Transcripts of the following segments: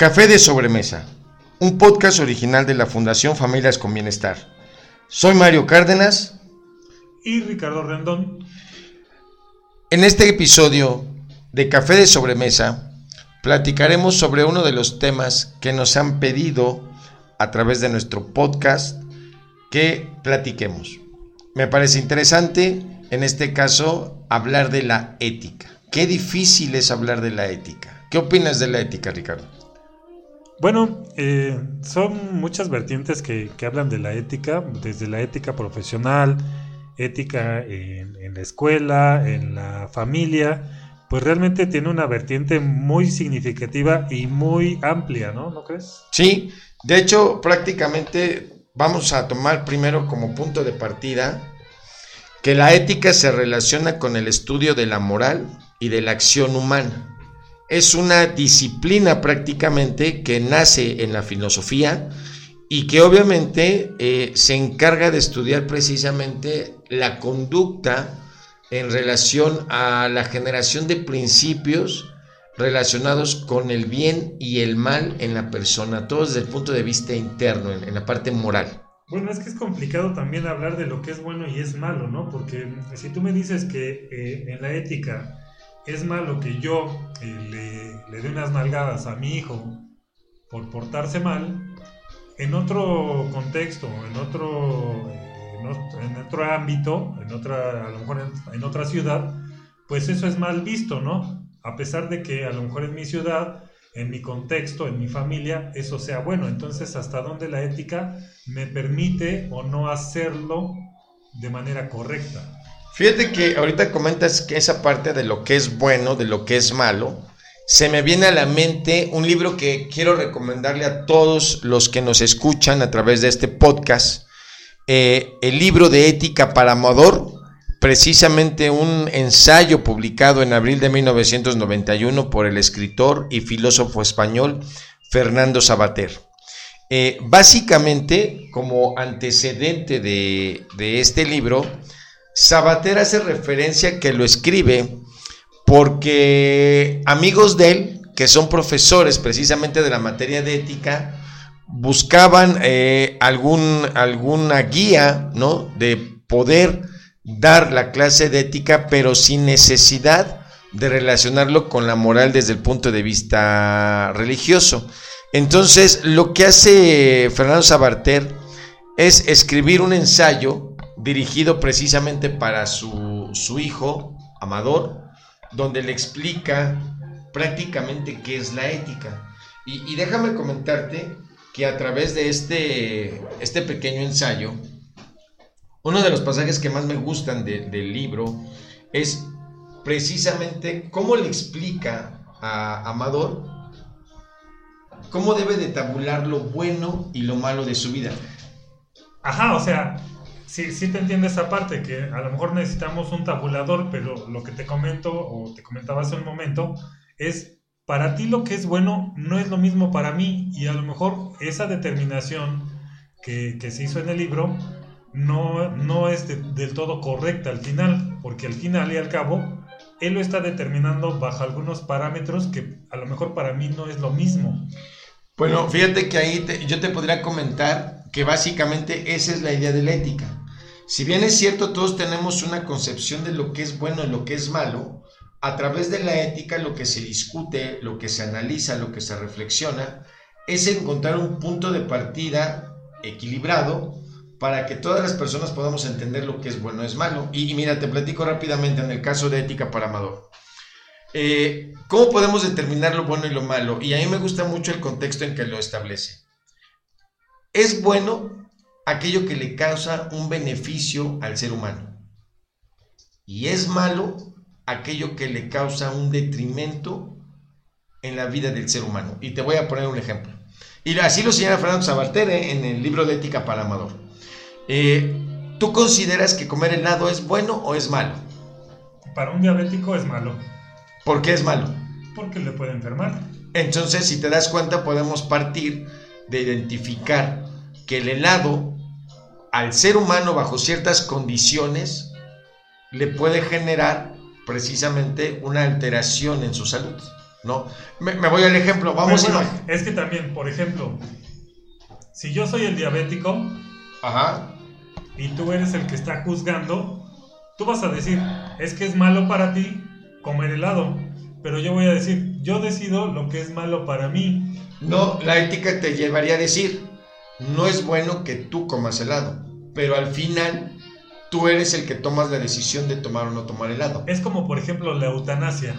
Café de sobremesa, un podcast original de la Fundación Familias con Bienestar. Soy Mario Cárdenas. Y Ricardo Rendón. En este episodio de Café de sobremesa, platicaremos sobre uno de los temas que nos han pedido a través de nuestro podcast que platiquemos. Me parece interesante, en este caso, hablar de la ética. Qué difícil es hablar de la ética. ¿Qué opinas de la ética, Ricardo? Bueno, eh, son muchas vertientes que, hablan de la ética, desde la ética profesional, ética en, la escuela, en la familia, pues realmente tiene una vertiente muy significativa y muy amplia, ¿no? ¿No crees? Sí, de hecho prácticamente vamos a tomar primero como punto de partida que la ética se relaciona con el estudio de la moral y de la acción humana es una disciplina prácticamente que nace en la filosofía y que obviamente eh, se encarga de estudiar precisamente la conducta en relación a la generación de principios relacionados con el bien y el mal en la persona, todo desde el punto de vista interno, en, la parte moral. Bueno, es que es complicado también hablar de lo que es bueno y es malo, ¿no? Porque si tú me dices que eh, en la ética es malo que yo eh, le, dé unas nalgadas a mi hijo por portarse mal, en otro contexto, en otro, en otro, ámbito, en otra, a lo mejor en, otra ciudad, pues eso es mal visto, ¿no? A pesar de que a lo mejor en mi ciudad, en mi contexto, en mi familia, eso sea bueno. Entonces, ¿hasta dónde la ética me permite o no hacerlo de manera correcta? Fíjate que ahorita comentas que esa parte de lo que es bueno, de lo que es malo, se me viene a la mente un libro que quiero recomendarle a todos los que nos escuchan a través de este podcast, eh, el libro de ética para Amador, precisamente un ensayo publicado en abril de 1991 por el escritor y filósofo español Fernando Sabater. Eh, básicamente, como antecedente de, de este libro, Sabater hace referencia que lo escribe porque amigos de él, que son profesores precisamente de la materia de ética, buscaban eh, algún, alguna guía, ¿no? De poder dar la clase de ética, pero sin necesidad de relacionarlo con la moral desde el punto de vista religioso. Entonces, lo que hace Fernando Sabater es escribir un ensayo dirigido precisamente para su, hijo, Amador, donde le explica prácticamente qué es la ética. Y, déjame comentarte que a través de este, este pequeño ensayo, uno de los pasajes que más me gustan del libro es precisamente cómo le explica a Amador cómo debe de tabular lo bueno y lo malo de su vida. Ajá, o sea, sí, sí te entiendo esa parte, que a lo mejor necesitamos un tabulador, pero lo que te comento o te comentaba hace un momento es, para ti lo que es bueno no es lo mismo para mí y a lo mejor esa determinación que, se hizo en el libro no, no es del todo correcta al final, porque al final y al cabo él lo está determinando bajo algunos parámetros que a lo mejor para mí no es lo mismo. Bueno, fíjate que ahí yo te podría comentar que básicamente esa es la idea de la ética. Si bien es cierto, todos tenemos una concepción de lo que es bueno y lo que es malo, a través de la ética lo que se discute, lo que se analiza, lo que se reflexiona, es encontrar un punto de partida equilibrado para que todas las personas podamos entender lo que es bueno y es malo. Y, mira, te platico rápidamente en el caso de ética para Amador. Eh, ¿Cómo podemos determinar lo bueno y lo malo? Y a mí me gusta mucho el contexto en que lo establece. Es bueno aquello que le causa un beneficio al ser humano. Y es malo aquello que le causa un detrimento en la vida del ser humano. Y te voy a poner un ejemplo. Y así lo señala Fernando Sabater ¿eh? en el libro de Ética para Amador. Eh, ¿Tú consideras que comer helado es bueno o es malo? Para un diabético es malo. ¿Por qué es malo? Porque le puede enfermar. Entonces, si te das cuenta, podemos partir de identificar que el helado al ser humano bajo ciertas condiciones le puede generar precisamente una alteración en su salud. ¿no? Me, voy al ejemplo, vamos a... Es que también, por ejemplo, si yo soy el diabético Ajá. y tú eres el que está juzgando, tú vas a decir, es que es malo para ti comer helado, pero yo voy a decir, yo decido lo que es malo para mí. No, la ética te llevaría a decir, no es bueno que tú comas helado, pero al final tú eres el que tomas la decisión de tomar o no tomar helado. Es como por ejemplo la eutanasia.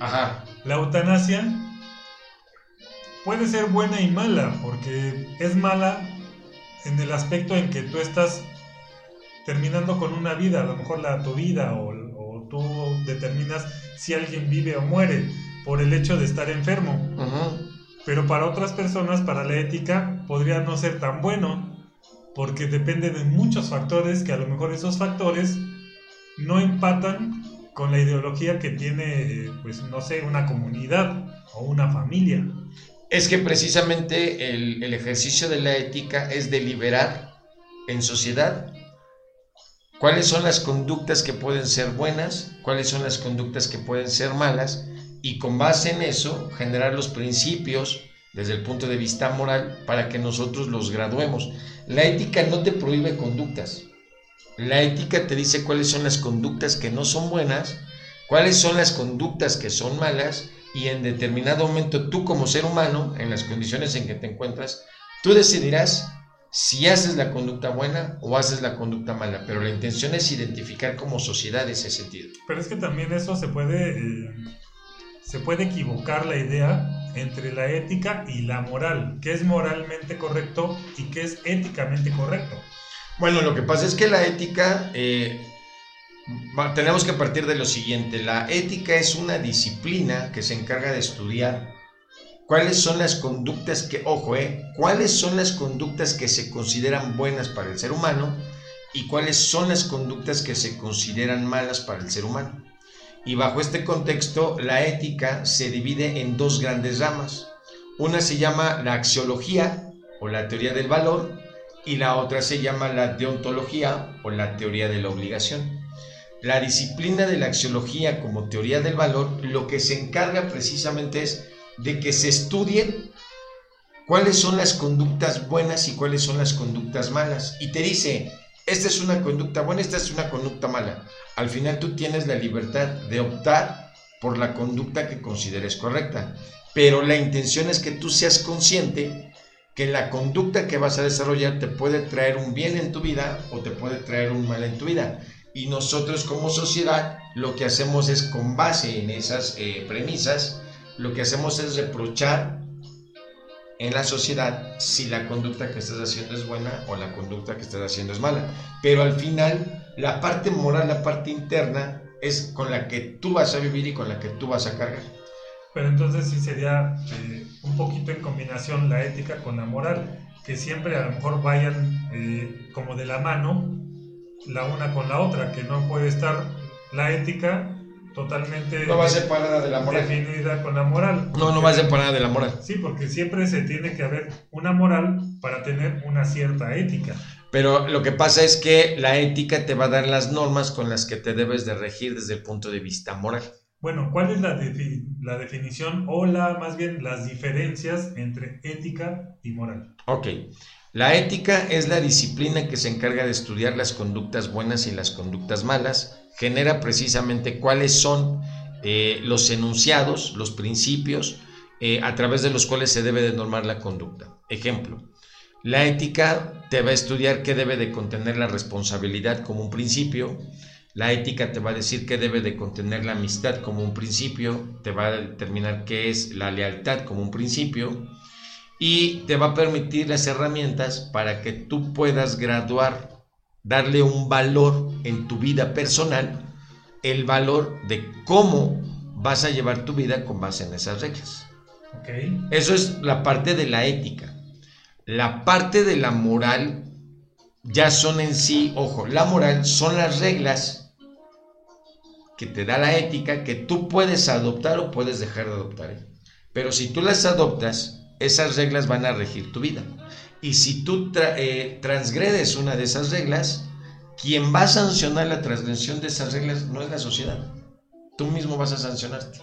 Ajá. La eutanasia puede ser buena y mala, porque es mala en el aspecto en que tú estás terminando con una vida, a lo mejor la tu vida o, tú determinas si alguien vive o muere por el hecho de estar enfermo. Pero para otras personas, para la ética, podría no ser tan bueno, porque depende de muchos factores que a lo mejor esos factores no empatan con la ideología que tiene, pues no sé, una comunidad o una familia. Es que precisamente el, ejercicio de la ética es deliberar en sociedad cuáles son las conductas que pueden ser buenas, cuáles son las conductas que pueden ser malas, y con base en eso generar los principios desde el punto de vista moral para que nosotros los graduemos. La ética no te prohíbe conductas. La ética te dice cuáles son las conductas que no son buenas, cuáles son las conductas que son malas y en determinado momento tú como ser humano, en las condiciones en que te encuentras, tú decidirás si haces la conducta buena o haces la conducta mala, pero la intención es identificar como sociedad ese sentido. Pero es que también eso se puede, eh, se puede equivocar la idea entre la ética y la moral, qué es moralmente correcto y qué es éticamente correcto. Bueno, lo que pasa es que la ética, eh, tenemos que partir de lo siguiente, la ética es una disciplina que se encarga de estudiar cuáles son las conductas que, ojo, eh, cuáles son las conductas que se consideran buenas para el ser humano y cuáles son las conductas que se consideran malas para el ser humano. Y bajo este contexto, la ética se divide en dos grandes ramas. Una se llama la axiología o la teoría del valor y la otra se llama la deontología o la teoría de la obligación. La disciplina de la axiología como teoría del valor lo que se encarga precisamente es de que se estudien cuáles son las conductas buenas y cuáles son las conductas malas. Y te dice, esta es una conducta buena, esta es una conducta mala. Al final tú tienes la libertad de optar por la conducta que consideres correcta. Pero la intención es que tú seas consciente que la conducta que vas a desarrollar te puede traer un bien en tu vida o te puede traer un mal en tu vida. Y nosotros como sociedad lo que hacemos es con base en esas eh, premisas, lo que hacemos es reprochar en la sociedad si la conducta que estás haciendo es buena o la conducta que estás haciendo es mala. Pero al final, la parte moral, la parte interna, es con la que tú vas a vivir y con la que tú vas a cargar. Pero entonces sí sería eh, un poquito en combinación la ética con la moral, que siempre a lo mejor vayan eh, como de la mano la una con la otra, que no puede estar la ética totalmente no va separada de la moral. definida con la moral. No, no va separada de la moral. Sí, porque siempre se tiene que haber una moral para tener una cierta ética. Pero lo que pasa es que la ética te va a dar las normas con las que te debes de regir desde el punto de vista moral. Bueno, ¿cuál es la, la definición o la más bien las diferencias entre ética y moral? Ok. La ética es la disciplina que se encarga de estudiar las conductas buenas y las conductas malas genera precisamente cuáles son eh, los enunciados, los principios eh, a través de los cuales se debe de normar la conducta. Ejemplo, la ética te va a estudiar qué debe de contener la responsabilidad como un principio, la ética te va a decir qué debe de contener la amistad como un principio, te va a determinar qué es la lealtad como un principio y te va a permitir las herramientas para que tú puedas graduar darle un valor en tu vida personal, el valor de cómo vas a llevar tu vida con base en esas reglas. Eso es la parte de la ética. La parte de la moral ya son en sí, ojo, la moral son las reglas que te da la ética que tú puedes adoptar o puedes dejar de adoptar. Pero si tú las adoptas, esas reglas van a regir tu vida. Y si tú eh, transgredes una de esas reglas, quien va a sancionar la transgresión de esas reglas no es la sociedad. Tú mismo vas a sancionarte.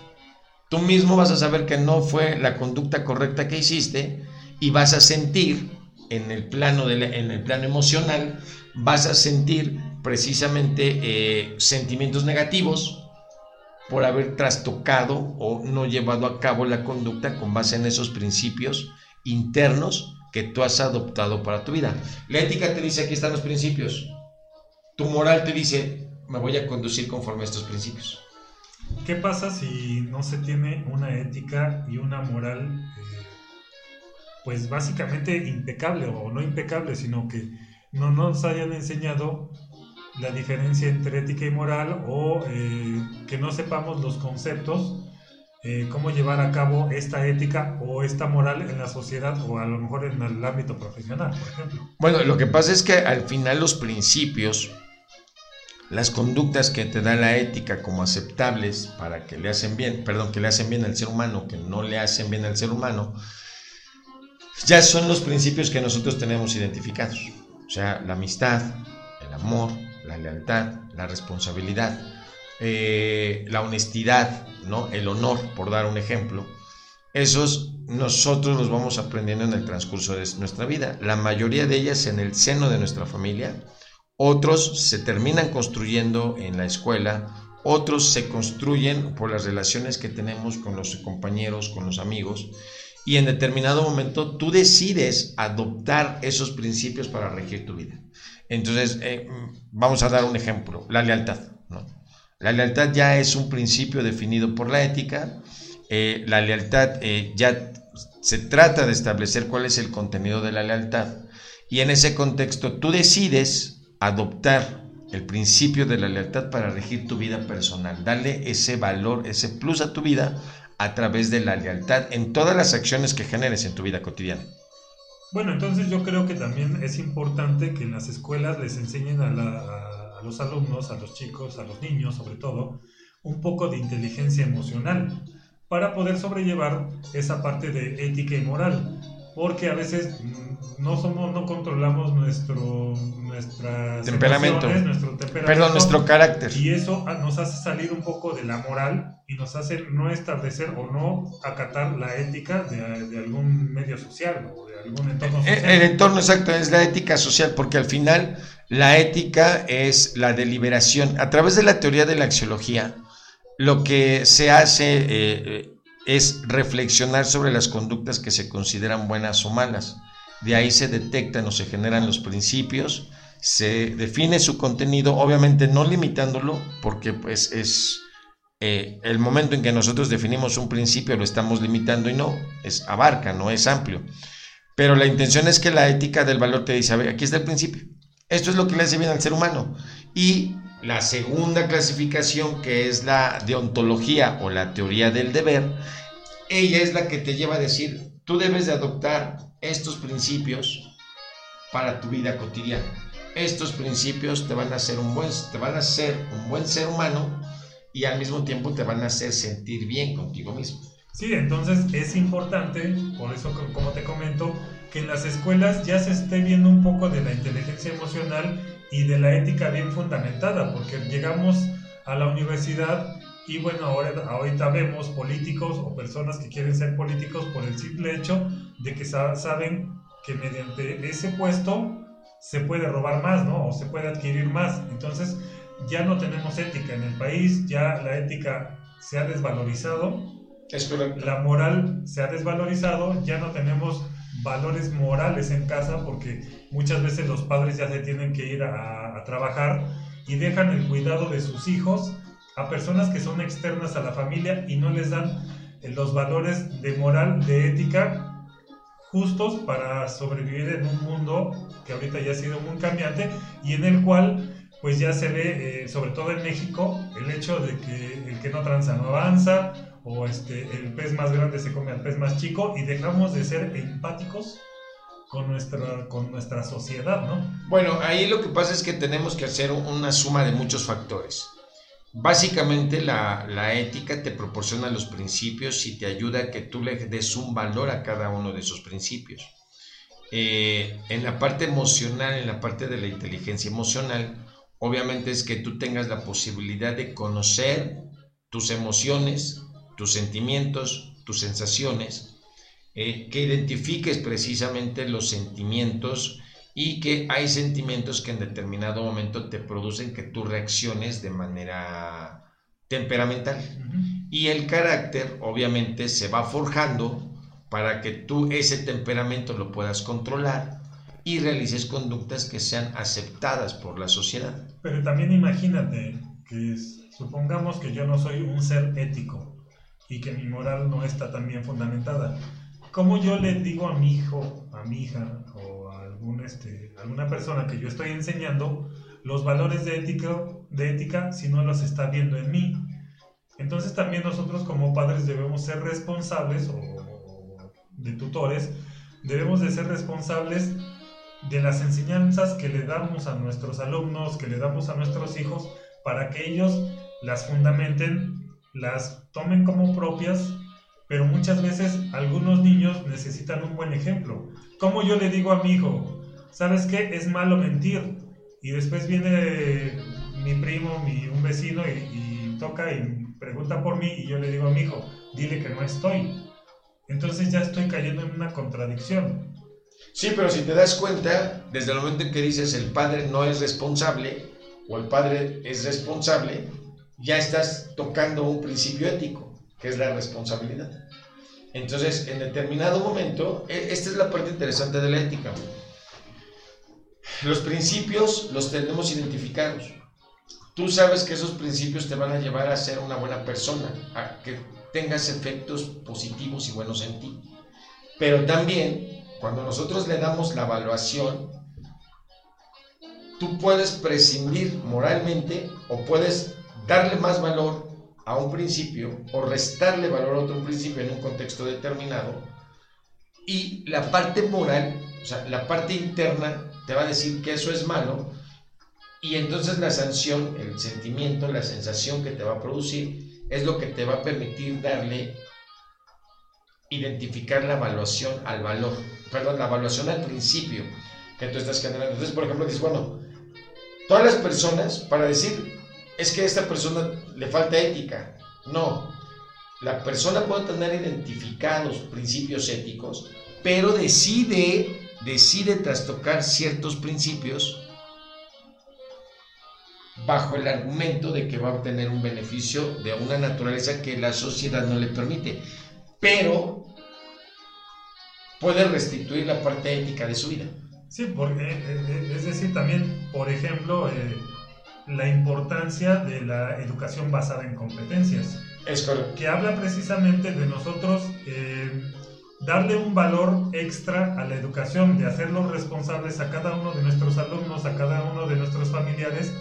Tú mismo vas a saber que no fue la conducta correcta que hiciste y vas a sentir en el plano, de en el plano emocional, vas a sentir precisamente eh, sentimientos negativos por haber trastocado o no llevado a cabo la conducta con base en esos principios internos que tú has adoptado para tu vida. La ética te dice, aquí están los principios. Tu moral te dice, me voy a conducir conforme a estos principios. ¿Qué pasa si no se tiene una ética y una moral, eh, pues básicamente impecable o no impecable, sino que no nos hayan enseñado la diferencia entre ética y moral o eh, que no sepamos los conceptos, eh, cómo llevar a cabo esta ética o esta moral en la sociedad o a lo mejor en el ámbito profesional, por ejemplo. Bueno, lo que pasa es que al final los principios, las conductas que te da la ética como aceptables para que le hacen bien, perdón, que le hacen bien al ser humano, que no le hacen bien al ser humano, ya son los principios que nosotros tenemos identificados. O sea, la amistad, el amor, la lealtad, la responsabilidad, eh, la honestidad, ¿no? el honor, por dar un ejemplo. Esos nosotros los vamos aprendiendo en el transcurso de nuestra vida. La mayoría de ellas en el seno de nuestra familia. Otros se terminan construyendo en la escuela. Otros se construyen por las relaciones que tenemos con los compañeros, con los amigos. Y en determinado momento tú decides adoptar esos principios para regir tu vida. Entonces, eh, vamos a dar un ejemplo, la lealtad. La lealtad ya es un principio definido por la ética. Eh, la lealtad eh, ya se trata de establecer cuál es el contenido de la lealtad. Y en ese contexto tú decides adoptar el principio de la lealtad para regir tu vida personal, darle ese valor, ese plus a tu vida a través de la lealtad en todas las acciones que generes en tu vida cotidiana. Bueno, entonces yo creo que también es importante que en las escuelas les enseñen a, los alumnos, a los chicos, a los niños sobre todo, un poco de inteligencia emocional para poder sobrellevar esa parte de ética y moral porque a veces no somos no controlamos nuestro temperamento. nuestro temperamento perdón nuestro carácter y eso nos hace salir un poco de la moral y nos hace no establecer o no acatar la ética de, algún medio social o de algún entorno social. El, entorno exacto es la ética social porque al final la ética es la deliberación a través de la teoría de la axiología lo que se hace eh, eh, es reflexionar sobre las conductas que se consideran buenas o malas. De ahí se detectan o se generan los principios, se define su contenido, obviamente no limitándolo, porque pues es eh, el momento en que nosotros definimos un principio lo estamos limitando y no, es abarca, no es amplio. Pero la intención es que la ética del valor te dice, a ver, aquí está el principio. Esto es lo que le hace bien al ser humano. Y la segunda clasificación, que es la deontología o la teoría del deber, ella es la que te lleva a decir, tú debes de adoptar estos principios para tu vida cotidiana. Estos principios te van a hacer un buen, te van a hacer un buen ser humano y al mismo tiempo te van a hacer sentir bien contigo mismo. Sí, entonces es importante, por eso como te comento, que en las escuelas ya se esté viendo un poco de la inteligencia emocional y de la ética bien fundamentada, porque llegamos a la universidad y bueno, ahora, ahorita vemos políticos o personas que quieren ser políticos por el simple hecho de que saben que mediante ese puesto se puede robar más, ¿no? O se puede adquirir más. Entonces ya no tenemos ética en el país, ya la ética se ha desvalorizado. Es La moral se ha desvalorizado, ya no tenemos valores morales en casa porque muchas veces los padres ya se tienen que ir a, a trabajar y dejan el cuidado de sus hijos a personas que son externas a la familia y no les dan eh, los valores de moral, de ética justos para sobrevivir en un mundo que ahorita ya ha sido muy cambiante y en el cual pues ya se ve, eh, sobre todo en México, el hecho de que el que no tranza no avanza o este, el pez más grande se come al pez más chico y dejamos de ser empáticos con nuestra, con nuestra sociedad, ¿no? Bueno, ahí lo que pasa es que tenemos que hacer una suma de muchos factores. Básicamente la, ética te proporciona los principios y te ayuda a que tú le des un valor a cada uno de esos principios. Eh, en la parte emocional, en la parte de la inteligencia emocional, obviamente es que tú tengas la posibilidad de conocer tus emociones, tus sentimientos, tus sensaciones, eh, que identifiques precisamente los sentimientos y que hay sentimientos que en determinado momento te producen que tú reacciones de manera temperamental. Y el carácter obviamente se va forjando para que tú ese temperamento lo puedas controlar y realices conductas que sean aceptadas por la sociedad. Pero también imagínate que supongamos que yo no soy un ser ético y que mi moral no está tan bien fundamentada. ¿Cómo yo le digo a mi hijo, a mi hija o a algún, este, alguna persona que yo estoy enseñando los valores de ética, de ética si no los está viendo en mí? Entonces también nosotros como padres debemos ser responsables o de tutores, debemos de ser responsables de las enseñanzas que le damos a nuestros alumnos, que le damos a nuestros hijos, para que ellos las fundamenten, las tomen como propias, pero muchas veces algunos niños necesitan un buen ejemplo. Como yo le digo a mi hijo, ¿sabes qué? Es malo mentir. Y después viene mi primo, mi, un vecino, y, y toca y pregunta por mí, y yo le digo a mi hijo, dile que no estoy entonces ya estoy cayendo en una contradicción. Sí, pero si te das cuenta, desde el momento en que dices el padre no es responsable o el padre es responsable, ya estás tocando un principio ético, que es la responsabilidad. Entonces, en determinado momento, e, esta es la parte interesante de la ética. Los principios los tenemos identificados. Tú sabes que esos principios te van a llevar a ser una buena persona, a que tengas efectos positivos y buenos en ti. Pero también, cuando nosotros le damos la evaluación, tú puedes prescindir moralmente o puedes darle más valor a un principio o restarle valor a otro principio en un contexto determinado. Y la parte moral, o sea, la parte interna, te va a decir que eso es malo. Y entonces la sanción, el sentimiento, la sensación que te va a producir es lo que te va a permitir darle, identificar la evaluación al valor, perdón, la evaluación al principio que tú estás generando. Entonces, por ejemplo, dices, bueno, todas las personas, para decir, es que a esta persona le falta ética, no. La persona puede tener identificados principios éticos, pero decide, decide trastocar ciertos principios bajo el argumento de que va a obtener un beneficio de una naturaleza que la sociedad no le permite, pero puede restituir la parte ética de su vida. Sí, porque eh, eh, es decir, también, por ejemplo, eh, la importancia de la educación basada en competencias. Es correcto. Que habla precisamente de nosotros darle un valor extra a la educación, de hacerlos responsables a cada uno de nuestros alumnos, a cada uno de nuestros familiares,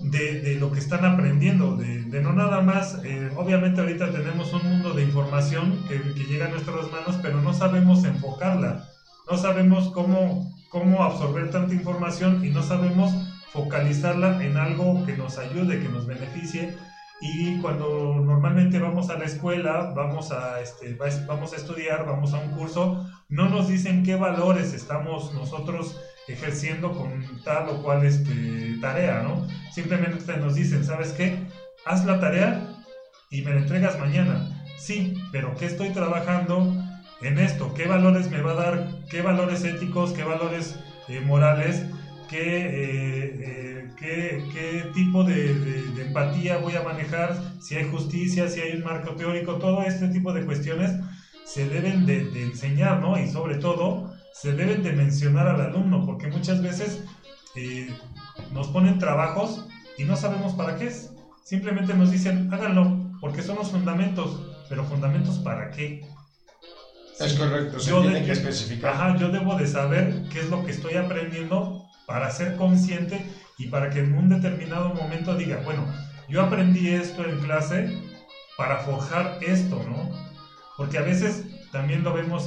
de, lo que están aprendiendo, de, no nada más, eh, obviamente ahorita tenemos un mundo de información que, llega a nuestras manos, pero no sabemos enfocarla, no sabemos cómo, cómo absorber tanta información y no sabemos focalizarla en algo que nos ayude, que nos beneficie. Y cuando normalmente vamos a la escuela, vamos a, este, vamos a estudiar, vamos a un curso, no nos dicen qué valores estamos nosotros ejerciendo con tal o cual este, tarea, ¿no? Simplemente nos dicen, ¿sabes qué? Haz la tarea y me la entregas mañana. Sí, pero ¿qué estoy trabajando en esto? ¿Qué valores me va a dar? ¿Qué valores éticos? ¿Qué valores eh, morales? ¿Qué, eh, eh, qué, tipo de, empatía voy a manejar? Si hay justicia, si hay un marco teórico, todo este tipo de cuestiones se deben de, de enseñar, ¿no? Y sobre todo, se deben de mencionar al alumno, porque muchas veces eh, nos ponen trabajos y no sabemos para qué es. Simplemente nos dicen, háganlo, porque son los fundamentos, pero fundamentos para qué. Es correcto, se yo tiene que especificar. Ajá, yo debo de saber qué es lo que estoy aprendiendo para ser consciente y para que en un determinado momento diga, bueno, yo aprendí esto en clase para forjar esto, ¿no? Porque a veces también lo vemos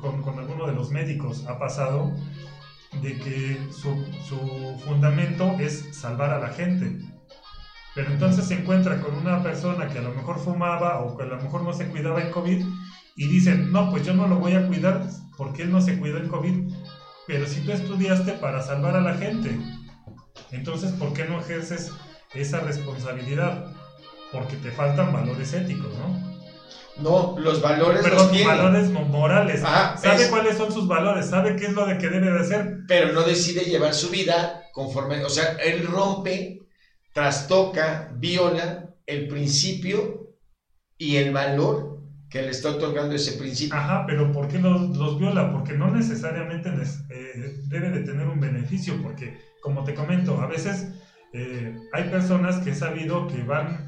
con, con alguno de los médicos, ha pasado de que su, su, fundamento es salvar a la gente. Pero entonces se encuentra con una persona que a lo mejor fumaba o que a lo mejor no se cuidaba en COVID y dicen, no, pues yo no lo voy a cuidar porque él no se cuidó en COVID. Pero si tú estudiaste para salvar a la gente, entonces ¿por qué no ejerces esa responsabilidad? porque te faltan valores éticos, ¿no? No, los valores Perdón, los valores mo- morales. Ajá, sabe es- cuáles son sus valores, sabe qué es lo de que debe de hacer. pero no decide llevar su vida conforme, o sea, él rompe, trastoca, viola el principio y el valor que le está otorgando ese principio. Ajá, pero ¿por qué los, los viola? Porque no necesariamente eh, debe de tener un beneficio, porque como te comento, a veces eh, hay personas que he sabido que van,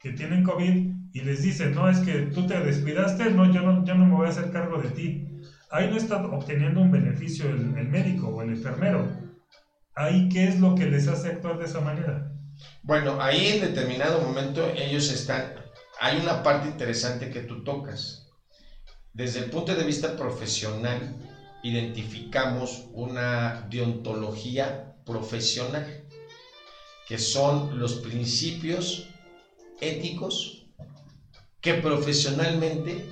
que tienen COVID y les dicen, no, es que tú te descuidaste, no, yo no, yo no me voy a hacer cargo de ti. Ahí no está obteniendo un beneficio el, el médico o el enfermero. Ahí, ¿qué es lo que les hace actuar de esa manera? Bueno, ahí en determinado momento ellos están, hay una parte interesante que tú tocas. Desde el punto de vista profesional, identificamos una deontología profesional, que son los principios éticos que profesionalmente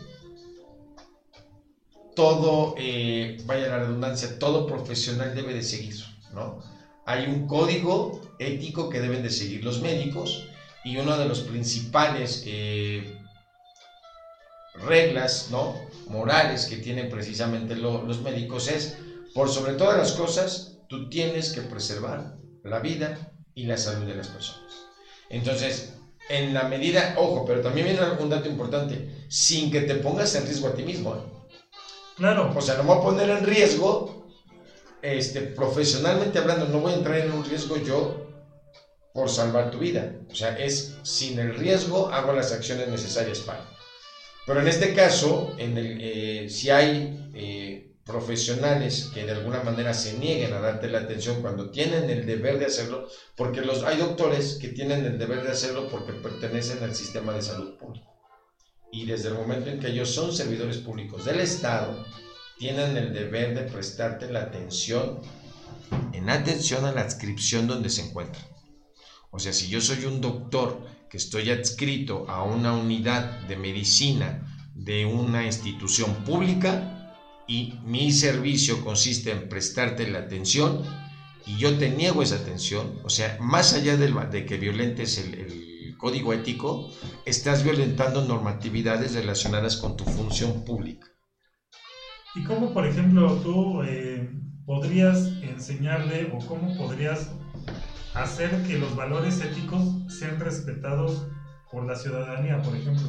todo, eh, vaya la redundancia, todo profesional debe de seguir, ¿no? Hay un código ético que deben de seguir los médicos y una de las principales eh, reglas, ¿no? Morales que tienen precisamente lo- los médicos es, por sobre todas las cosas, tú tienes que preservar la vida y la salud de las personas. Entonces, en la medida, ojo, pero también viene un dato importante, sin que te pongas en riesgo a ti mismo. ¿eh? Claro, O sea, no me voy a poner en riesgo, este, profesionalmente hablando, no voy a entrar en un riesgo yo por salvar tu vida. O sea, es sin el riesgo hago las acciones necesarias para. Pero en este caso, en el, eh, si hay eh, profesionales que de alguna manera se nieguen a darte la atención cuando tienen el deber de hacerlo, porque los, hay doctores que tienen el deber de hacerlo porque pertenecen al sistema de salud público. Y desde el momento en que ellos son servidores públicos del Estado, tienen el deber de prestarte la atención en atención a la adscripción donde se encuentran. O sea, si yo soy un doctor que estoy adscrito a una unidad de medicina de una institución pública y mi servicio consiste en prestarte la atención y yo te niego esa atención, o sea, más allá de que violentes el, el código ético, estás violentando normatividades relacionadas con tu función pública. ¿Y cómo, por ejemplo, tú eh, podrías enseñarle o cómo podrías hacer que los valores éticos sean respetados por la ciudadanía, por ejemplo?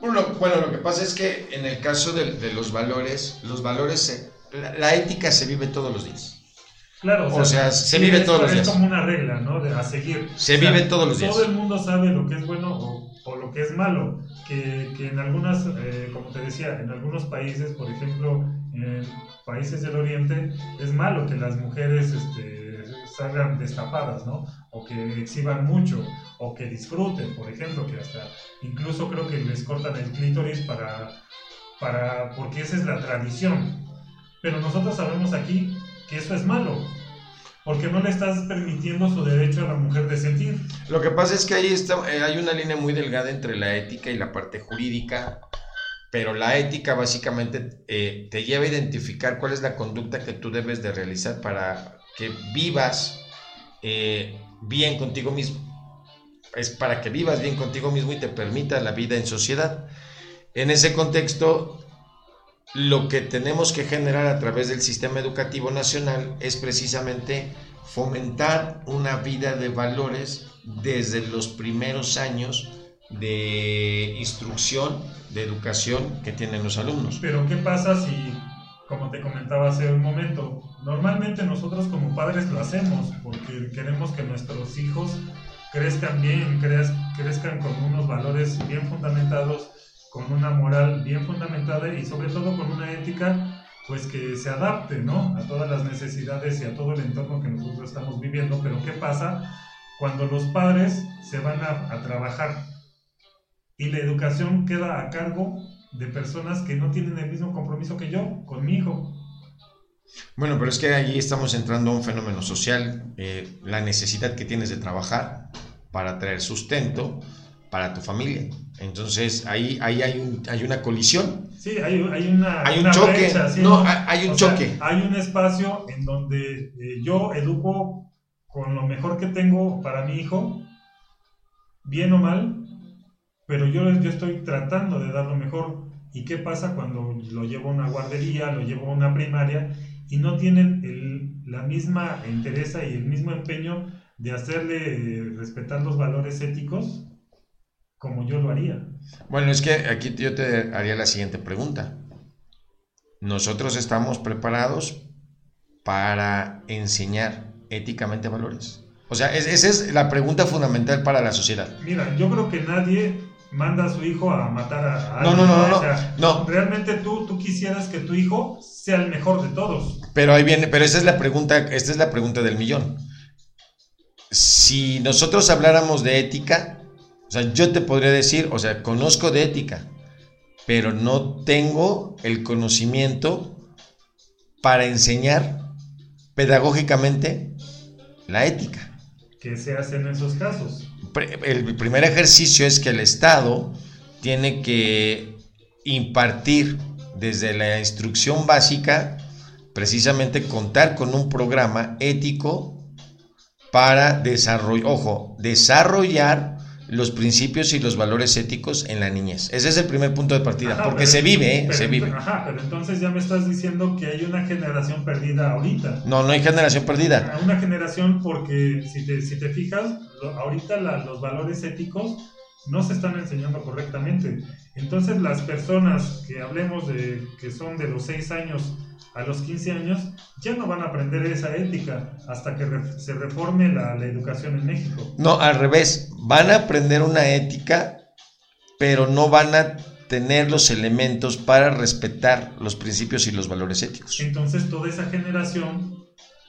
Bueno, lo- bueno, lo que pasa es que en el caso de, de los valores, los valores, se- la, la ética se vive todos los días. Claro, O sea, se vive es- todos los días. Es como una regla, ¿no? De, a seguir. Se O sea, vive todos los días. Todo el mundo sabe lo que es bueno o, o lo que es malo. Que, que en algunas, eh, como te decía, en algunos países, por ejemplo, en países del Oriente, es malo que las mujeres este, salgan destapadas, ¿no? O que exhiban mucho, o que disfruten, por ejemplo, que hasta incluso creo que les cortan el clítoris para, para, porque esa es la tradición. Pero nosotros sabemos aquí que eso es malo, porque no le estás permitiendo su derecho a la mujer de sentir. Lo que pasa es que ahí está, eh, hay una línea muy delgada entre la ética y la parte jurídica, pero la ética básicamente eh, te lleva a identificar cuál es la conducta que tú debes de realizar para que vivas eh, bien contigo mismo. Es para que vivas bien contigo mismo y te permita la vida en sociedad. En ese contexto, lo que tenemos que generar a través del sistema educativo nacional es precisamente fomentar una vida de valores desde los primeros años de instrucción, de educación que tienen los alumnos. Pero ¿qué pasa si, como te comentaba hace un momento, normalmente nosotros como padres lo hacemos porque queremos que nuestros hijos crezcan bien, crez- crezcan con unos valores bien fundamentados, con una moral bien fundamentada y sobre todo con una ética pues que se adapte, ¿no? A todas las necesidades y a todo el entorno que nosotros estamos viviendo. Pero ¿qué pasa cuando los padres se van a, a trabajar y la educación queda a cargo de personas que no tienen el mismo compromiso que yo con mi hijo? Bueno, pero es que ahí estamos entrando a un fenómeno social, eh, la necesidad que tienes de trabajar para traer sustento para tu familia. Entonces ahí, ahí hay, un- hay una colisión. Sí, hay, hay una, Hay un una choque. brecha, ¿sí, No, hay- un O sea, choque. hay un espacio en donde eh, yo educo con lo mejor que tengo para mi hijo, bien o mal, pero yo, yo estoy tratando de dar lo mejor. ¿Y qué pasa cuando lo llevo a una guardería, lo llevo a una primaria y no tienen el, la misma interés y el mismo empeño de hacerle eh, respetar los valores éticos como yo lo haría? Bueno, es que aquí yo te haría la siguiente pregunta. Nosotros estamos preparados para enseñar éticamente valores. O sea, esa es la pregunta fundamental para la sociedad. Mira, yo creo que nadie manda a su hijo a matar a, alguien. No, no, no, no, Realmente tú, tú quisieras que tu hijo sea el mejor de todos. Pero ahí viene, pero esa es la pregunta, esta es la pregunta del millón. Si nosotros habláramos de ética, o sea, yo te podría decir, o sea, conozco de ética, pero no tengo el conocimiento para enseñar pedagógicamente la ética. ¿Qué se hace en esos casos? El primer ejercicio es que el Estado tiene que impartir desde la instrucción básica, precisamente contar con un programa ético para desarrollar, ojo, desarrollar los principios y los valores éticos en la niñez. Ese es el primer punto de partida, porque se vive, ¿eh? se vive. Ajá, pero entonces ya me estás diciendo que hay una generación perdida ahorita. No, no hay generación perdida. Una generación porque si te, si te fijas, ahorita los valores éticos no se están enseñando correctamente. Entonces las personas que hablemos de que son de los 6 años a los 15 años ya no van a aprender esa ética hasta que se reforme la, la, educación en México. No, al revés, van a aprender una ética, pero no van a tener los elementos para respetar los principios y los valores éticos. Entonces toda esa generación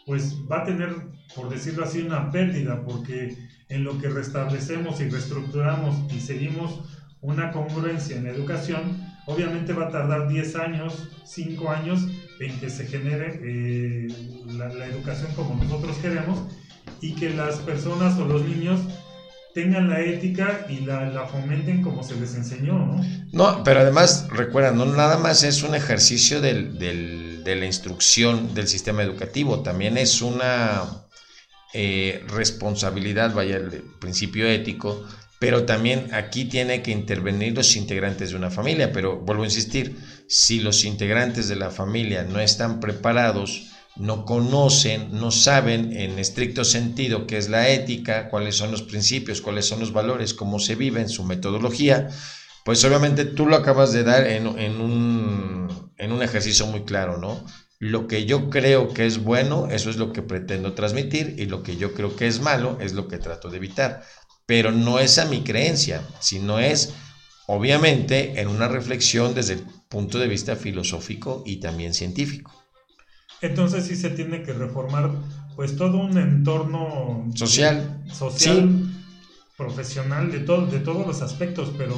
pues va a tener, por decirlo así, una pérdida, porque en lo que restablecemos y reestructuramos y seguimos una congruencia en la educación, obviamente va a tardar 10 años, 5 años en que se genere eh, la, educación como nosotros queremos y que las personas o los niños tengan la ética y la, fomenten como se les enseñó, ¿no? No, pero además, recuerda, no nada más es un ejercicio del, de la instrucción del sistema educativo, también es una eh, responsabilidad, vaya, el principio ético pero también aquí tiene que intervenir los integrantes de una familia. Pero vuelvo a insistir, si los integrantes de la familia no están preparados, no conocen, no saben en estricto sentido qué es la ética, cuáles son los principios, cuáles son los valores, cómo se vive en su metodología, pues obviamente tú lo acabas de dar en, un, en un ejercicio muy claro, ¿no? Lo que yo creo que es bueno, eso es lo que pretendo transmitir y lo que yo creo que es malo es lo que trato de evitar pero no es a mi creencia, sino es obviamente en una reflexión desde el punto de vista filosófico y también científico. Entonces sí se tiene que reformar pues todo un entorno social, social profesional de, todo, de todos los aspectos, pero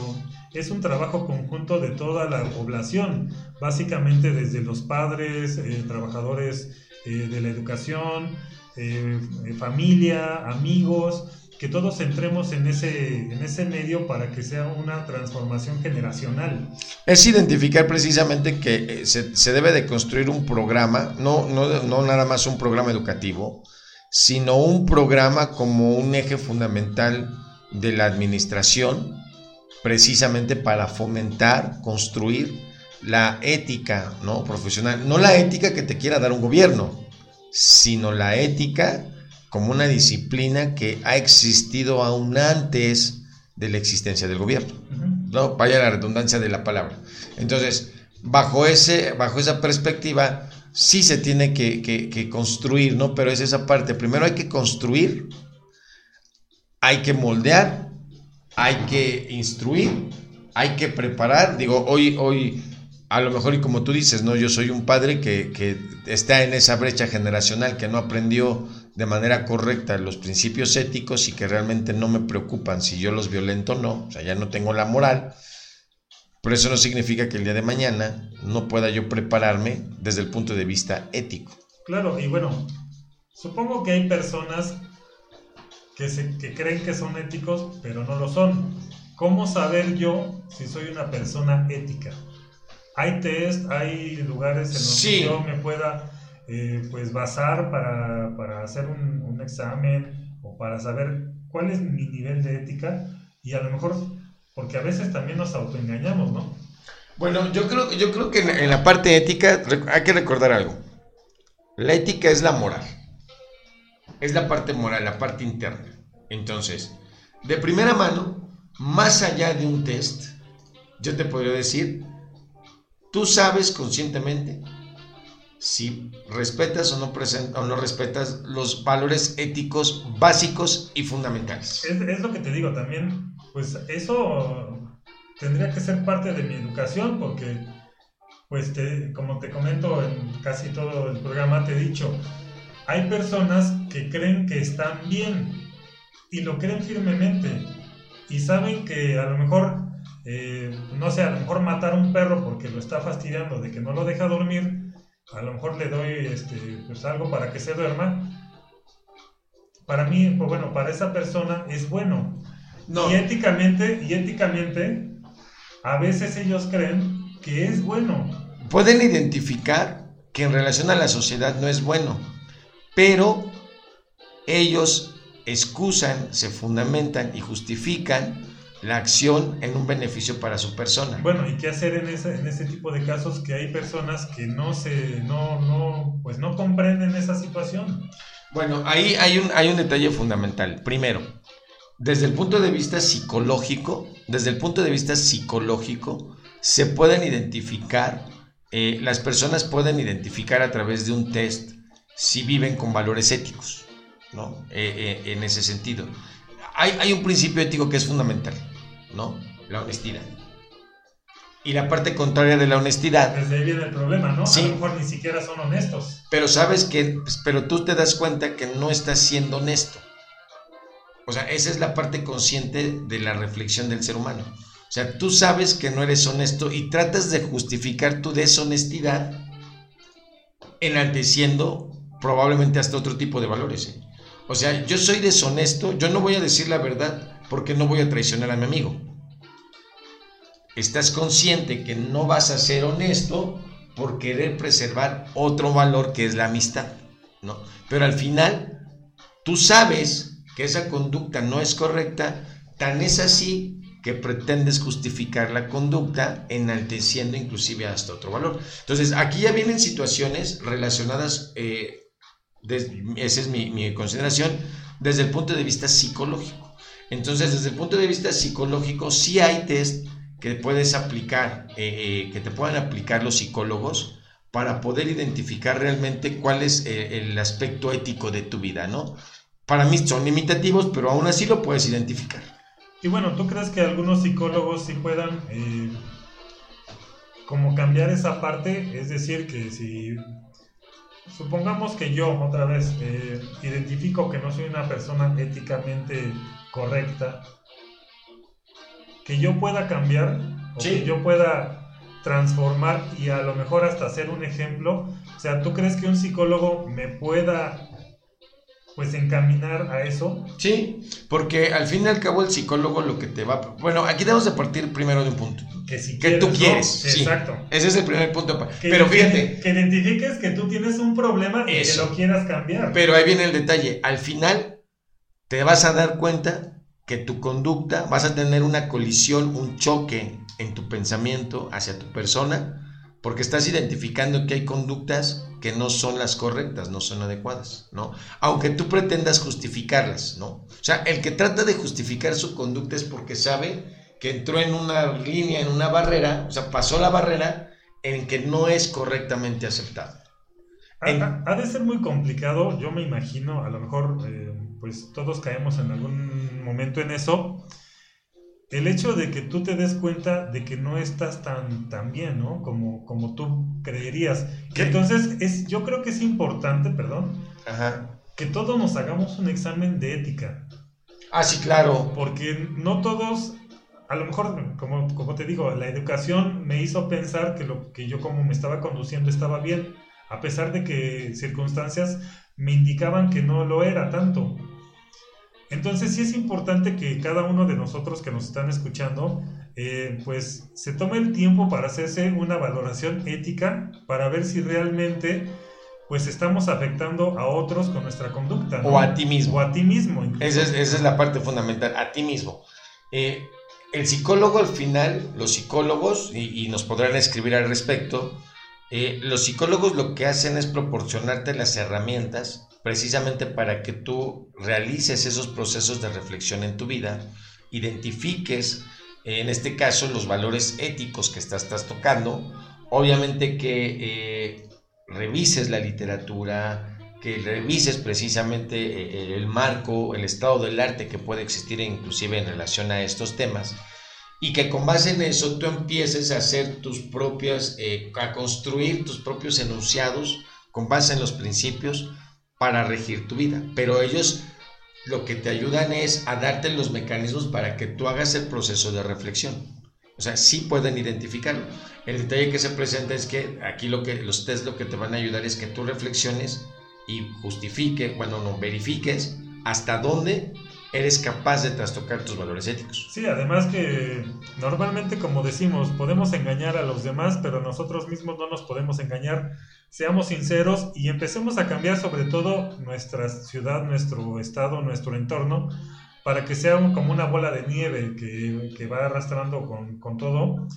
es un trabajo conjunto de toda la población, básicamente desde los padres, eh, trabajadores eh, de la educación, eh, familia, amigos, que todos entremos en ese, en ese medio para que sea una transformación generacional. Es identificar precisamente que eh, se, debe de construir un programa, no, no, no nada más un programa educativo, sino un programa como un eje fundamental de la administración, precisamente para fomentar, construir la ética ¿no? profesional, no la ética que te quiera dar un gobierno, sino la ética como una disciplina que ha existido aún antes de la existencia del gobierno. ¿no? Vaya la redundancia de la palabra. Entonces, bajo, ese, bajo esa perspectiva, sí se tiene que, construir, ¿no? Pero es esa parte. Primero hay que construir, hay que moldear, hay que instruir, hay que preparar. Digo, hoy, hoy a lo mejor, y como tú dices, ¿no? Yo soy un padre que, que está en esa brecha generacional, que no aprendió de manera correcta los principios éticos y que realmente no me preocupan si yo los violento o no, o sea, ya no tengo la moral, pero eso no significa que el día de mañana no pueda yo prepararme desde el punto de vista ético. Claro, y bueno, supongo que hay personas que, se, que creen que son éticos, pero no lo son. ¿Cómo saber yo si soy una persona ética? Hay test, hay lugares en los que yo me pueda eh, pues basar para, para hacer un, examen o para saber cuál es mi nivel de ética y a lo mejor porque a veces también nos autoengañamos, ¿no? Bueno, yo creo, yo creo que en, la parte ética hay que recordar algo. La ética es la moral. Es la parte moral, la parte interna. Entonces, de primera mano, más allá de un test, yo te podría decir, tú sabes conscientemente si respetas o no, o no respetas los valores éticos básicos y fundamentales. Es, lo que te digo también, pues eso tendría que ser parte de mi educación porque, pues como te comento en casi todo el programa, te he dicho, hay personas que creen que están bien y lo creen firmemente y saben que a lo mejor, eh, no sé, a lo mejor matar a un perro porque lo está fastidiando de que no lo deja dormir, a lo mejor le doy este, pues algo para que se duerma. Para mí, pues bueno, para esa persona es bueno. Y éticamente, y éticamente, a veces ellos creen que es bueno. Pueden identificar que en relación a la sociedad no es bueno, pero ellos excusan, se fundamentan y justifican la acción en un beneficio para su persona. Bueno, ¿y qué hacer en ese, en ese tipo de casos que hay personas que no se, no, no, pues no comprenden esa situación? Bueno, ahí hay un, hay un detalle fundamental. Primero, desde el punto de vista psicológico, desde el punto de vista psicológico, se pueden identificar, eh, las personas pueden identificar a través de un test si viven con valores éticos, ¿no? Eh, eh, en ese sentido. Hay, hay un principio ético que es fundamental ¿no? La honestidad. Y la parte contraria de la honestidad. Desde ahí viene el problema, ¿no? Sí. A lo mejor ni siquiera son honestos. Pero sabes que, pues, pero tú te das cuenta que no estás siendo honesto. O sea, esa es la parte consciente de la reflexión del ser humano. O sea, tú sabes que no eres honesto y tratas de justificar tu deshonestidad enalteciendo probablemente hasta otro tipo de valores. ¿eh? O sea, yo soy deshonesto, yo no voy a decir la verdad porque no voy a traicionar a mi amigo. Estás consciente que no vas a ser honesto por querer preservar otro valor que es la amistad, ¿no? Pero al final, tú sabes que esa conducta no es correcta, tan es así que pretendes justificar la conducta enalteciendo inclusive hasta otro valor. Entonces, aquí ya vienen situaciones relacionadas, eh, esa es mi, mi consideración, desde el punto de vista psicológico. Entonces, desde el punto de vista psicológico, sí hay test que puedes aplicar, eh, eh, que te puedan aplicar los psicólogos para poder identificar realmente cuál es eh, el aspecto ético de tu vida, ¿no? Para mí son limitativos, pero aún así lo puedes identificar. Y bueno, ¿tú crees que algunos psicólogos sí puedan como cambiar esa parte? Es decir, que si supongamos que yo otra vez identifico que no soy una persona éticamente correcta, que yo pueda cambiar, o que yo pueda transformar y a lo mejor hasta ser un ejemplo. O sea, ¿tú crees que un psicólogo me pueda pues encaminar a eso? Sí, porque al fin y al cabo el psicólogo lo que te va... Bueno, aquí debemos de partir primero de un punto. Que, si que tú quieres. Exacto. Ese es el primer punto. Pero fíjate. Que, identifiques que tú tienes un problema y que lo quieras cambiar. Pero ahí viene el detalle. Al final te vas a dar cuenta que tu conducta, vas a tener una colisión, un choque en tu pensamiento hacia tu persona, porque estás identificando que hay conductas que no son las correctas, no son adecuadas, ¿no? Aunque tú pretendas justificarlas, ¿no? O sea, el que trata de justificar su conducta es porque sabe que entró en una línea, en una barrera, o sea, pasó la barrera en que no es correctamente aceptado. Ha, de ser muy complicado, yo me imagino, a lo mejor eh, pues todos caemos en algún momento en eso. El hecho de que tú te des cuenta de que no estás tan, tan bien, ¿no? Como, como tú creerías. Entonces, es, yo creo que es importante, perdón, que todos nos hagamos un examen de ética. Ah, sí, claro. Porque no todos, a lo mejor, como, como te digo, la educación me hizo pensar que lo que yo como me estaba conduciendo estaba bien, a pesar de que circunstancias me indicaban que no lo era tanto. Entonces sí es importante que cada uno de nosotros que nos están escuchando, eh, pues se tome el tiempo para hacerse una valoración ética para ver si realmente pues estamos afectando a otros con nuestra conducta. O a ti mismo. O a ti mismo. Esa es, esa es, la parte fundamental, a ti mismo. Eh, el psicólogo al final, los psicólogos, y, nos podrán escribir al respecto, eh, los psicólogos lo que hacen es proporcionarte las herramientas precisamente para que tú realices esos procesos de reflexión en tu vida, identifiques, en este caso, los valores éticos que estás, estás tocando, obviamente que eh, revises la literatura, que revises precisamente eh, el marco, el estado del arte que puede existir inclusive en relación a estos temas y que con base en eso tú empieces a hacer tus propias, eh, a construir tus propios enunciados con base en los principios para regir tu vida. Pero ellos lo que te ayudan es a darte los mecanismos para que tú hagas el proceso de reflexión. O sea, sí pueden identificarlo. El detalle que se presenta es que aquí lo que los test lo que te van a ayudar es que tú reflexiones y justifique, bueno, no verifiques hasta dónde eres capaz de trastocar tus valores éticos. Sí, además que normalmente, como decimos, podemos engañar a los demás, pero nosotros mismos no nos podemos engañar. Seamos sinceros y empecemos a cambiar sobre todo nuestra ciudad, nuestro estado, nuestro entorno, para que sea como una bola de nieve que, que va arrastrando con, con todo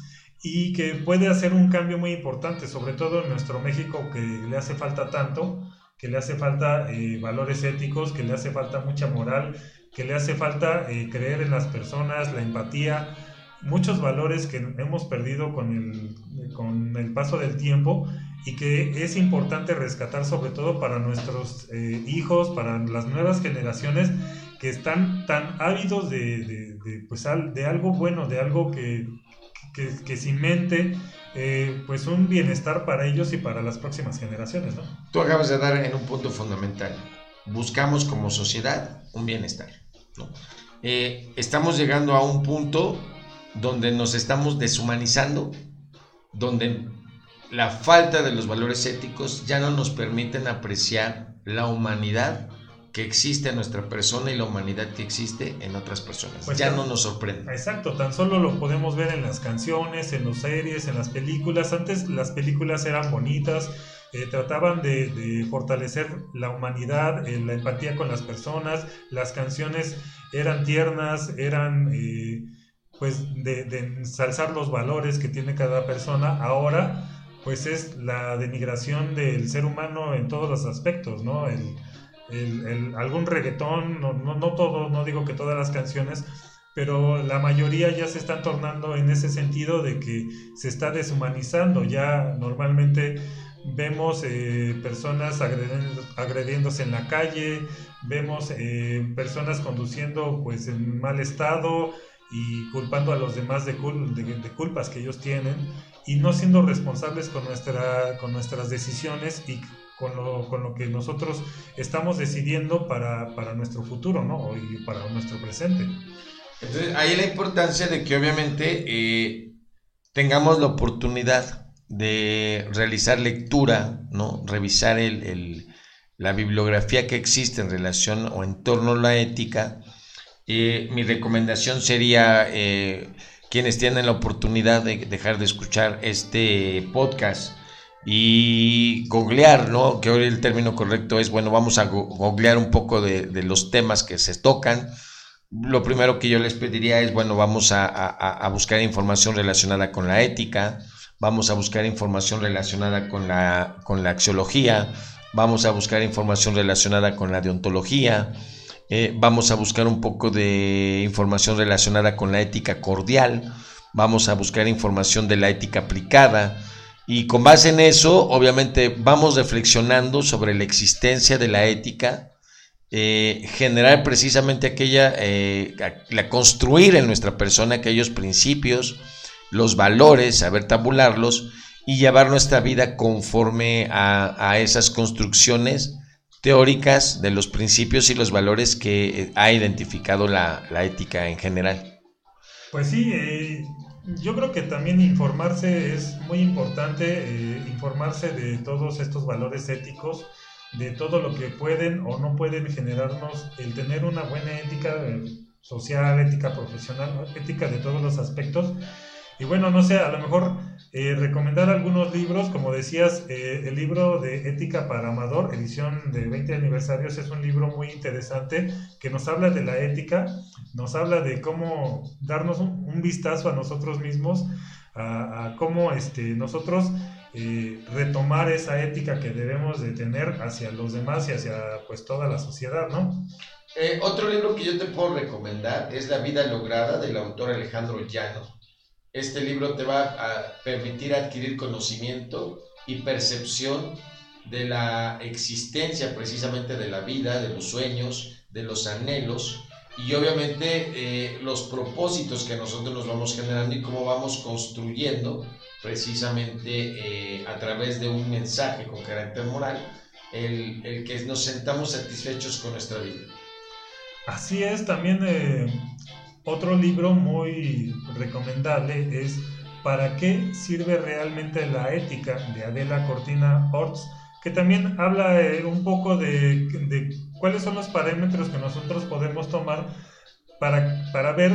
y que puede hacer un cambio muy importante, sobre todo en nuestro México que le hace falta tanto que le hace falta eh, valores éticos, que le hace falta mucha moral, que le hace falta eh, creer en las personas, la empatía, muchos valores que hemos perdido con el, con el paso del tiempo y que es importante rescatar sobre todo para nuestros eh, hijos, para las nuevas generaciones que están tan ávidos de, de, de, pues, de algo bueno, de algo que, que, que cimente eh, pues un bienestar para ellos y para las próximas generaciones, ¿no? Tú acabas de dar en un punto fundamental. Buscamos como sociedad un bienestar, eh, estamos llegando a un punto donde nos estamos deshumanizando, donde la falta de los valores éticos ya no nos permiten apreciar la humanidad que existe en nuestra persona y la humanidad que existe en otras personas. Pues ya no nos sorprende. Exacto, tan solo lo podemos ver en las canciones, en las series, en las películas. Antes las películas eran bonitas, eh, trataban de, fortalecer la humanidad, eh, la empatía con las personas, las canciones eran tiernas, eran eh, pues de, de ensalzar los valores que tiene cada persona. Ahora pues es la denigración del ser humano en todos los aspectos, ¿no? El, el, algún reggaetón, no, no, no todo, no digo que todas las canciones, pero la mayoría ya se están tornando en ese sentido de que se está deshumanizando. Ya normalmente vemos eh, personas agrediéndose en la calle, vemos eh, personas conduciendo pues en mal estado y culpando a los demás de, de, culpas que ellos tienen y no siendo responsables con, nuestra, con nuestras decisiones y con lo, con lo que nosotros estamos decidiendo para, para nuestro futuro, ¿no? Y para nuestro presente. Entonces, ahí la importancia de que obviamente eh, tengamos la oportunidad de realizar lectura, ¿no? Revisar el, el, la bibliografía que existe en relación o en torno a la ética. Eh, mi recomendación sería eh, quienes tienen la oportunidad de dejar de escuchar este podcast, y googlear, ¿no? Que hoy el término correcto es, bueno, vamos a googlear un poco de, los temas que se tocan. Lo primero que yo les pediría es, bueno, vamos a, buscar información relacionada con la ética, vamos a buscar información relacionada con la, con la axiología, vamos a buscar información relacionada con la deontología, eh, vamos a buscar un poco de información relacionada con la ética cordial, vamos a buscar información de la ética aplicada, y con base en eso, obviamente, vamos reflexionando sobre la existencia de la ética, eh, generar precisamente aquella, eh, la construir en nuestra persona aquellos principios, los valores, saber tabularlos y llevar nuestra vida conforme a, esas construcciones teóricas de los principios y los valores que ha identificado la, la ética en general. Pues sí, eh, yo creo que también informarse es muy importante, eh, informarse de todos estos valores éticos, de todo lo que pueden o no pueden generarnos el tener una buena ética eh, social, ética profesional, ética de todos los aspectos. Y bueno, no sé, a lo mejor eh, recomendar algunos libros, como decías, eh, el libro de Ética para Amador, edición de 20 aniversarios, es un libro muy interesante que nos habla de la ética, nos habla de cómo darnos un, vistazo a nosotros mismos, a, cómo este, nosotros eh, retomar esa ética que debemos de tener hacia los demás y hacia pues toda la sociedad, ¿no? otro libro que yo te puedo recomendar es La vida lograda del autor Alejandro Llano este libro te va a permitir adquirir conocimiento y percepción de la existencia precisamente de la vida, de los sueños, de los anhelos y obviamente eh, los propósitos que nosotros nos vamos generando y cómo vamos construyendo precisamente eh, a través de un mensaje con carácter moral el, el, que nos sentamos satisfechos con nuestra vida. Así es, también eh, otro libro muy recomendable es ¿Para qué sirve realmente la ética? de Adela Cortina Orts, que también habla eh, un poco de, cuáles son los parámetros que nosotros podemos tomar para, para ver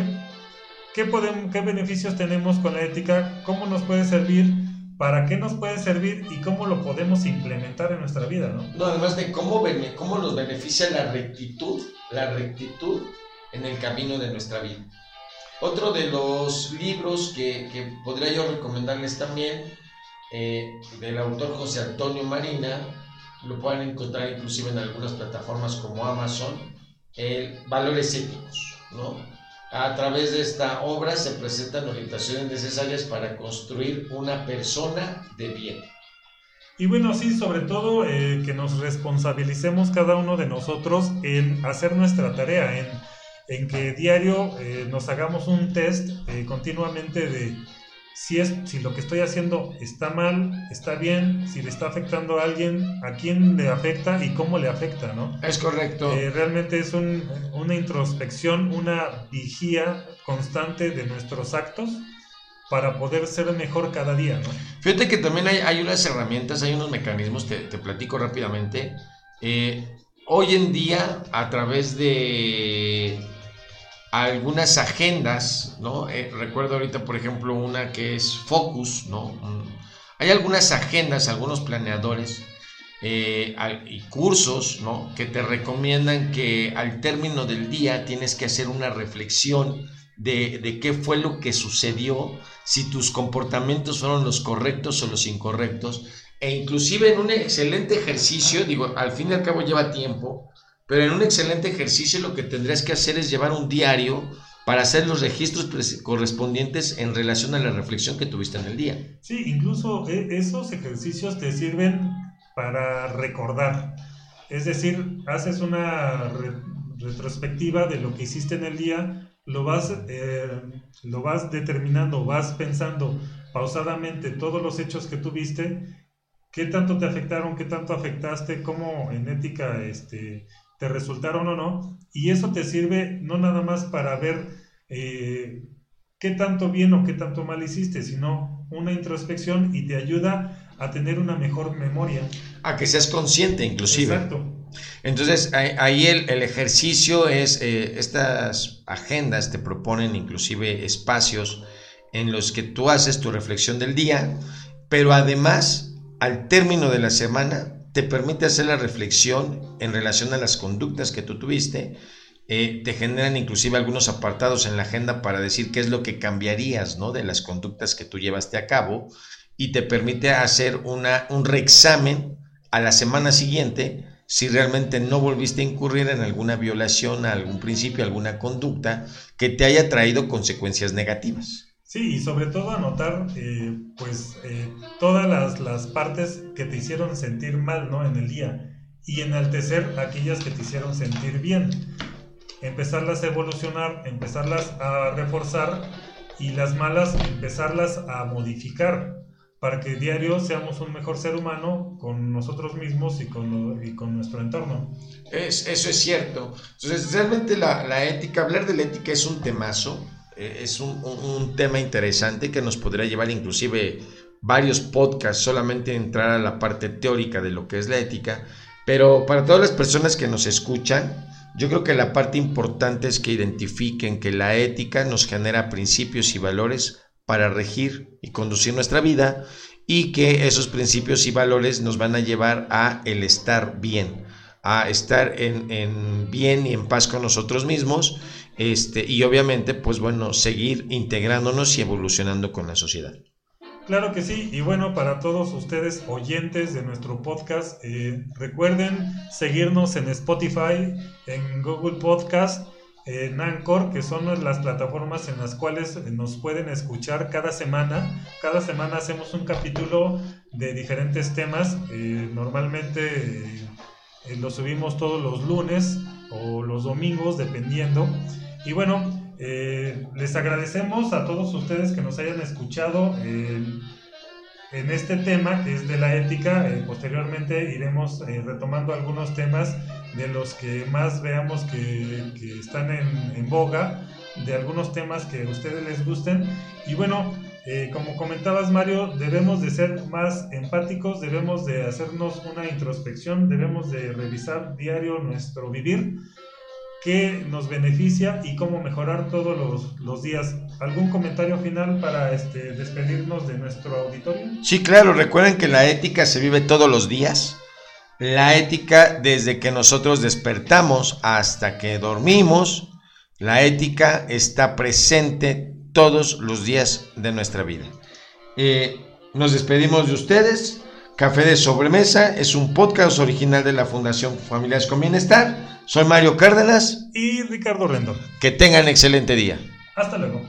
qué, podemos, qué beneficios tenemos con la ética, cómo nos puede servir, para qué nos puede servir y cómo lo podemos implementar en nuestra vida, ¿no? No, además de cómo, cómo nos beneficia la rectitud, la rectitud en el camino de nuestra vida. Otro de los libros que, que podría yo recomendarles también, eh, del autor José Antonio Marina, lo pueden encontrar inclusive en algunas plataformas como Amazon, el Valores Éticos, ¿no? A través de esta obra se presentan orientaciones necesarias para construir una persona de bien. Y bueno, sí, sobre todo eh, que nos responsabilicemos cada uno de nosotros en hacer nuestra tarea, en en que diario eh, nos hagamos un test eh, continuamente de si, es, si lo que estoy haciendo está mal, está bien, si le está afectando a alguien, a quién le afecta y cómo le afecta, ¿no? Es correcto. Eh, realmente es una introspección, una vigía constante de nuestros actos para poder ser mejor cada día, ¿no? Fíjate que también hay, hay unas herramientas, hay unos mecanismos, te, te platico rápidamente. hoy en día, a través de algunas agendas, ¿no? Eh, recuerdo ahorita, por ejemplo, una que es Focus, ¿no? Hay algunas agendas, algunos planeadores eh, y cursos, ¿no? Que te recomiendan que al término del día tienes que hacer una reflexión de, de qué fue lo que sucedió, si tus comportamientos fueron los correctos o los incorrectos, e inclusive en un excelente ejercicio, digo, al fin y al cabo lleva tiempo, pero en un excelente ejercicio lo que tendrías que hacer es llevar un diario para hacer los registros correspondientes en relación a la reflexión que tuviste en el día. Sí, incluso eh, esos ejercicios te sirven para recordar. Es decir, haces una retrospectiva de lo que hiciste en el día, lo vas, eh, lo vas determinando, vas pensando pausadamente todos los hechos que tuviste, qué tanto te afectaron, qué tanto afectaste, cómo en ética este, te resultaron o no, y eso te sirve no nada más para ver eh, qué tanto bien o qué tanto mal hiciste, sino una introspección y te ayuda a tener una mejor memoria. A que seas consciente inclusive. Exacto. Entonces ahí el, ejercicio es, eh, estas agendas te proponen inclusive espacios en los que tú haces tu reflexión del día, pero además al término de la semana te permite hacer la reflexión en relación a las conductas que tú tuviste, eh, te generan inclusive algunos apartados en la agenda para decir qué es lo que cambiarías ¿no? de las conductas que tú llevaste a cabo y te permite hacer una, un reexamen a la semana siguiente si realmente no volviste a incurrir en alguna violación a algún principio, alguna conducta que te haya traído consecuencias negativas. Sí, y sobre todo anotar eh, pues eh, todas las, partes que te hicieron sentir mal ¿no? en el día y enaltecer aquellas que te hicieron sentir bien. Empezarlas a evolucionar, empezarlas a reforzar y las malas empezarlas a modificar para que diario seamos un mejor ser humano con nosotros mismos y con, y con nuestro entorno. Es, eso es cierto. Entonces, realmente la, la ética, hablar de la ética es un temazo es un, tema interesante que nos podría llevar inclusive varios podcasts solamente entrar a la parte teórica de lo que es la ética, pero para todas las personas que nos escuchan, yo creo que la parte importante es que identifiquen que la ética nos genera principios y valores para regir y conducir nuestra vida y que esos principios y valores nos van a llevar a el estar bien, a estar en, bien y en paz con nosotros mismos este, y obviamente pues bueno, seguir integrándonos y evolucionando con la sociedad. Claro que sí, y bueno, para todos ustedes oyentes de nuestro podcast, eh, recuerden seguirnos en Spotify, en Google Podcast, en Anchor, que son las plataformas en las cuales nos pueden escuchar cada semana. Cada semana hacemos un capítulo de diferentes temas, eh, normalmente eh, lo subimos todos los lunes o los domingos, dependiendo. Y bueno, eh, les agradecemos a todos ustedes que nos hayan escuchado en, este tema que es de la ética. Eh, posteriormente iremos eh, retomando algunos temas de los que más veamos que, están en, en, boga, de algunos temas que a ustedes les gusten. Y bueno, como comentabas Mario, debemos de ser más empáticos, debemos de hacernos una introspección, debemos de revisar diario nuestro vivir qué nos beneficia y cómo mejorar todos los, días. ¿Algún comentario final para este, despedirnos de nuestro auditorio? Sí, claro, recuerden que la ética se vive todos los días. La ética desde que nosotros despertamos hasta que dormimos, la ética está presente todos los días de nuestra vida. Eh, nos despedimos de ustedes. Café de Sobremesa es un podcast original de la Fundación Familias con Bienestar. Soy Mario Cárdenas. Y Ricardo Rendón. Que tengan excelente día. Hasta luego.